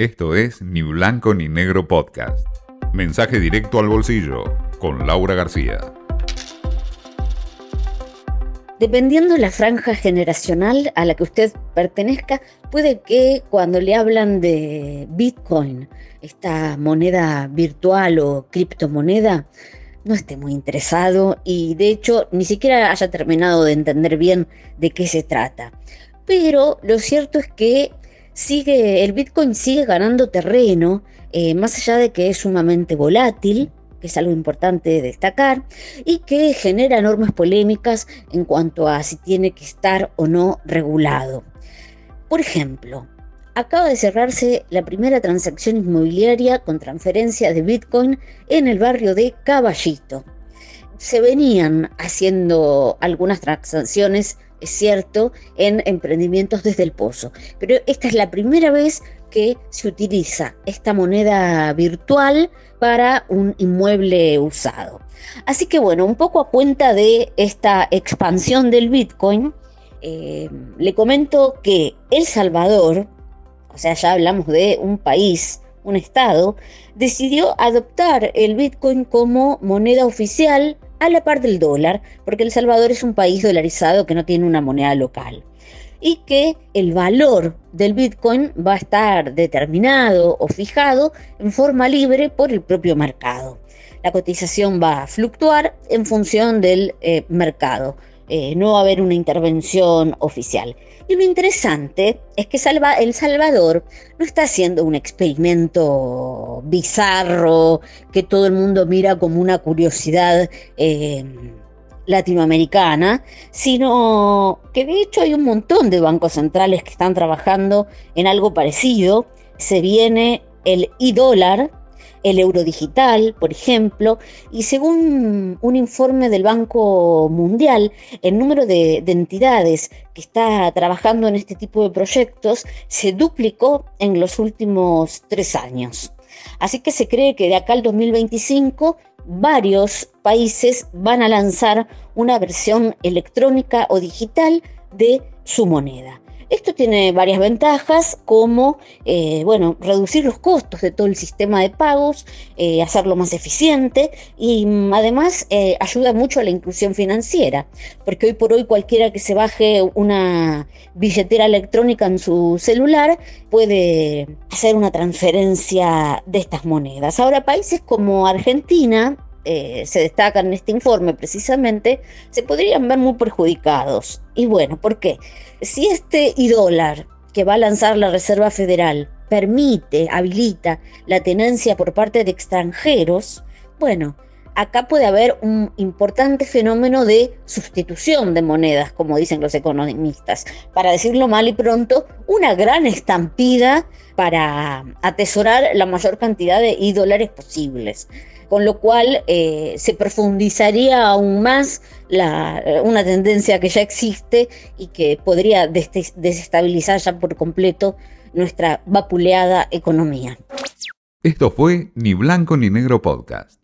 Esto es Ni Blanco ni Negro Podcast. Mensaje directo al bolsillo con Laura García. Dependiendo de la franja generacional a la que usted pertenezca, puede que cuando le hablan de Bitcoin, esta moneda virtual o criptomoneda, no esté muy interesado y de hecho ni siquiera haya terminado de entender bien de qué se trata. Pero lo cierto es que sigue, el Bitcoin sigue ganando terreno, eh, más allá de que es sumamente volátil, que es algo importante de destacar, y que genera enormes polémicas en cuanto a si tiene que estar o no regulado. Por ejemplo, acaba de cerrarse la primera transacción inmobiliaria con transferencia de Bitcoin en el barrio de Caballito. Se venían haciendo algunas transacciones es cierto, en emprendimientos desde el pozo. Pero esta es la primera vez que se utiliza esta moneda virtual para un inmueble usado. Así que bueno, un poco a cuenta de esta expansión del Bitcoin, eh, le comento que El Salvador, o sea, ya hablamos de un país, un estado, decidió adoptar el Bitcoin como moneda oficial a la par del dólar, porque El Salvador es un país dolarizado que no tiene una moneda local y que el valor del Bitcoin va a estar determinado o fijado en forma libre por el propio mercado. La cotización va a fluctuar en función del eh, mercado. Eh, no va a haber una intervención oficial. Y lo interesante es que El Salvador no está haciendo un experimento bizarro que todo el mundo mira como una curiosidad eh, latinoamericana, sino que de hecho hay un montón de bancos centrales que están trabajando en algo parecido. Se viene el e-dólar, el euro digital, por ejemplo, y según un informe del Banco Mundial, el número de, entidades que está trabajando en este tipo de proyectos se duplicó en los últimos tres años. Así que se cree que de acá al 2025 varios países van a lanzar una versión electrónica o digital de su moneda. Esto tiene varias ventajas como, eh, bueno, reducir los costos de todo el sistema de pagos, eh, hacerlo más eficiente y mm, además eh, ayuda mucho a la inclusión financiera, porque hoy por hoy cualquiera que se baje una billetera electrónica en su celular puede hacer una transferencia de estas monedas. Ahora, países como Argentina, eh, se destacan en este informe precisamente, se podrían ver muy perjudicados. Y bueno, ¿por qué? Si este dólar que va a lanzar la Reserva Federal permite, habilita la tenencia por parte de extranjeros, bueno, acá puede haber un importante fenómeno de sustitución de monedas, como dicen los economistas. Para decirlo mal y pronto, una gran estampida para atesorar la mayor cantidad de dólares posibles con lo cual eh, se profundizaría aún más eh, una tendencia que ya existe y que podría desestabilizar ya por completo nuestra vapuleada economía. Esto fue Ni Blanco ni Negro Podcast.